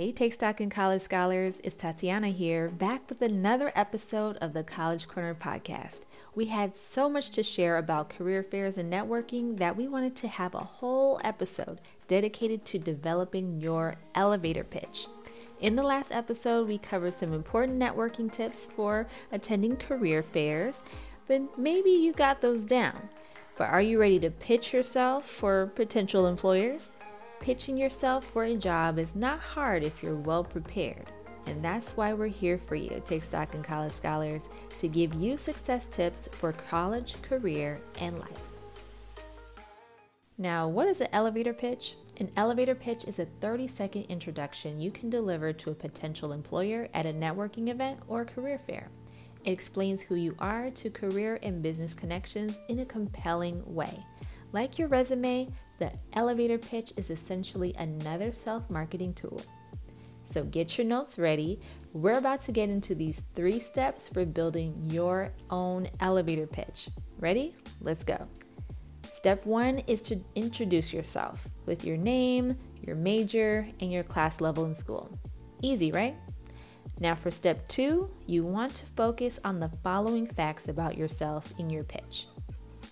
Hey, Take Stock in College Scholars, it's Tatiana here, back with another episode of the College Corner podcast. We had so much to share about career fairs and networking that we wanted to have a whole episode dedicated to developing your elevator pitch. In the last episode, we covered some important networking tips for attending career fairs, but maybe you got those down. But are you ready to pitch yourself for potential employers? Pitching yourself for a job is not hard if you're well prepared. And that's why we're here for you, Take Stock in College Scholars, to give you success tips for college, career, and life. Now, what is an elevator pitch? An elevator pitch is a 30 second introduction you can deliver to a potential employer at a networking event or career fair. It explains who you are to career and business connections in a compelling way. Like your resume, the elevator pitch is essentially another self marketing tool. So get your notes ready. We're about to get into these three steps for building your own elevator pitch. Ready? Let's go. Step one is to introduce yourself with your name, your major, and your class level in school. Easy, right? Now, for step two, you want to focus on the following facts about yourself in your pitch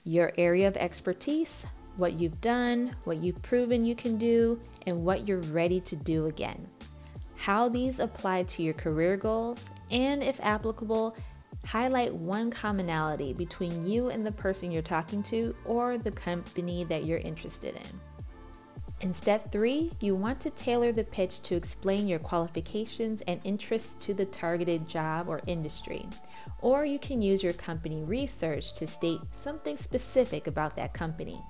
your area of expertise, what you've done, what you've proven you can do, and what you're ready to do again. How these apply to your career goals, and if applicable, highlight one commonality between you and the person you're talking to or the company that you're interested in. In step three, you want to tailor the pitch to explain your qualifications and interests to the targeted job or industry. Or you can use your company research to state something specific about that company.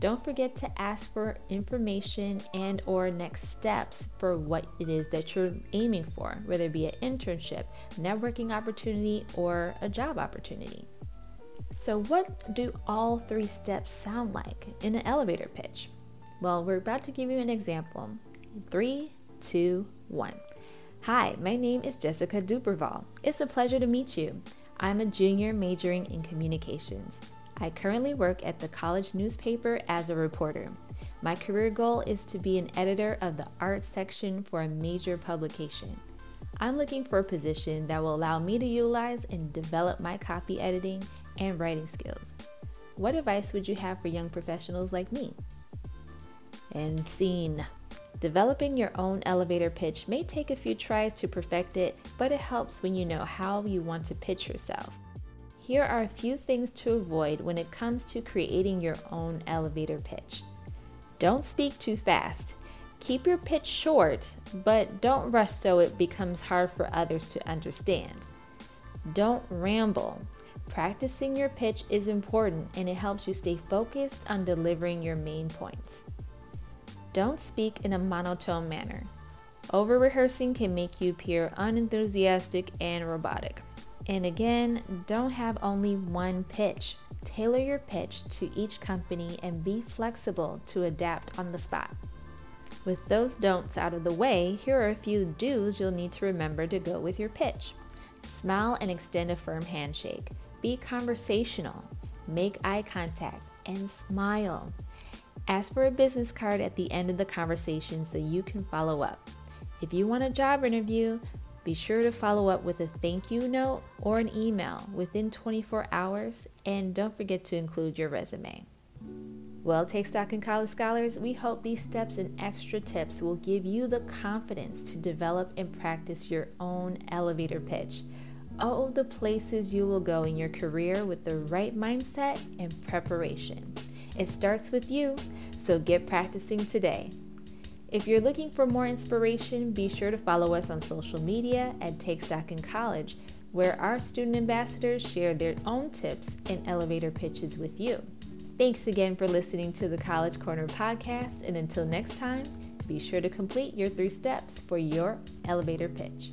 Don't forget to ask for information and or next steps for what it is that you're aiming for, whether it be an internship, networking opportunity, or a job opportunity. So, what do all three steps sound like in an elevator pitch? Well, we're about to give you an example. Three, two, one. Hi, my name is Jessica Duperval. It's a pleasure to meet you. I'm a junior majoring in communications. I currently work at the college newspaper as a reporter. My career goal is to be an editor of the art section for a major publication. I'm looking for a position that will allow me to utilize and develop my copy editing and writing skills. What advice would you have for young professionals like me? And scene. Developing your own elevator pitch may take a few tries to perfect it, but it helps when you know how you want to pitch yourself. Here are a few things to avoid when it comes to creating your own elevator pitch. Don't speak too fast. Keep your pitch short, but don't rush so it becomes hard for others to understand. Don't ramble. Practicing your pitch is important and it helps you stay focused on delivering your main points. Don't speak in a monotone manner. Over rehearsing can make you appear unenthusiastic and robotic. And again, don't have only one pitch. Tailor your pitch to each company and be flexible to adapt on the spot. With those don'ts out of the way, here are a few do's you'll need to remember to go with your pitch. Smile and extend a firm handshake. Be conversational. Make eye contact and smile. Ask for a business card at the end of the conversation so you can follow up. If you want a job interview, be sure to follow up with a thank you note or an email within 24 hours, and don't forget to include your resume. Well, Take Stock in College Scholars, we hope these steps and extra tips will give you the confidence to develop and practice your own elevator pitch. Oh, the places you will go in your career with the right mindset and preparation. It starts with you, so get practicing today. If you're looking for more inspiration, be sure to follow us on social media at Take Stock in College, where our student ambassadors share their own tips and elevator pitches with you. Thanks again for listening to the College Corner podcast, and until next time, be sure to complete your three steps for your elevator pitch.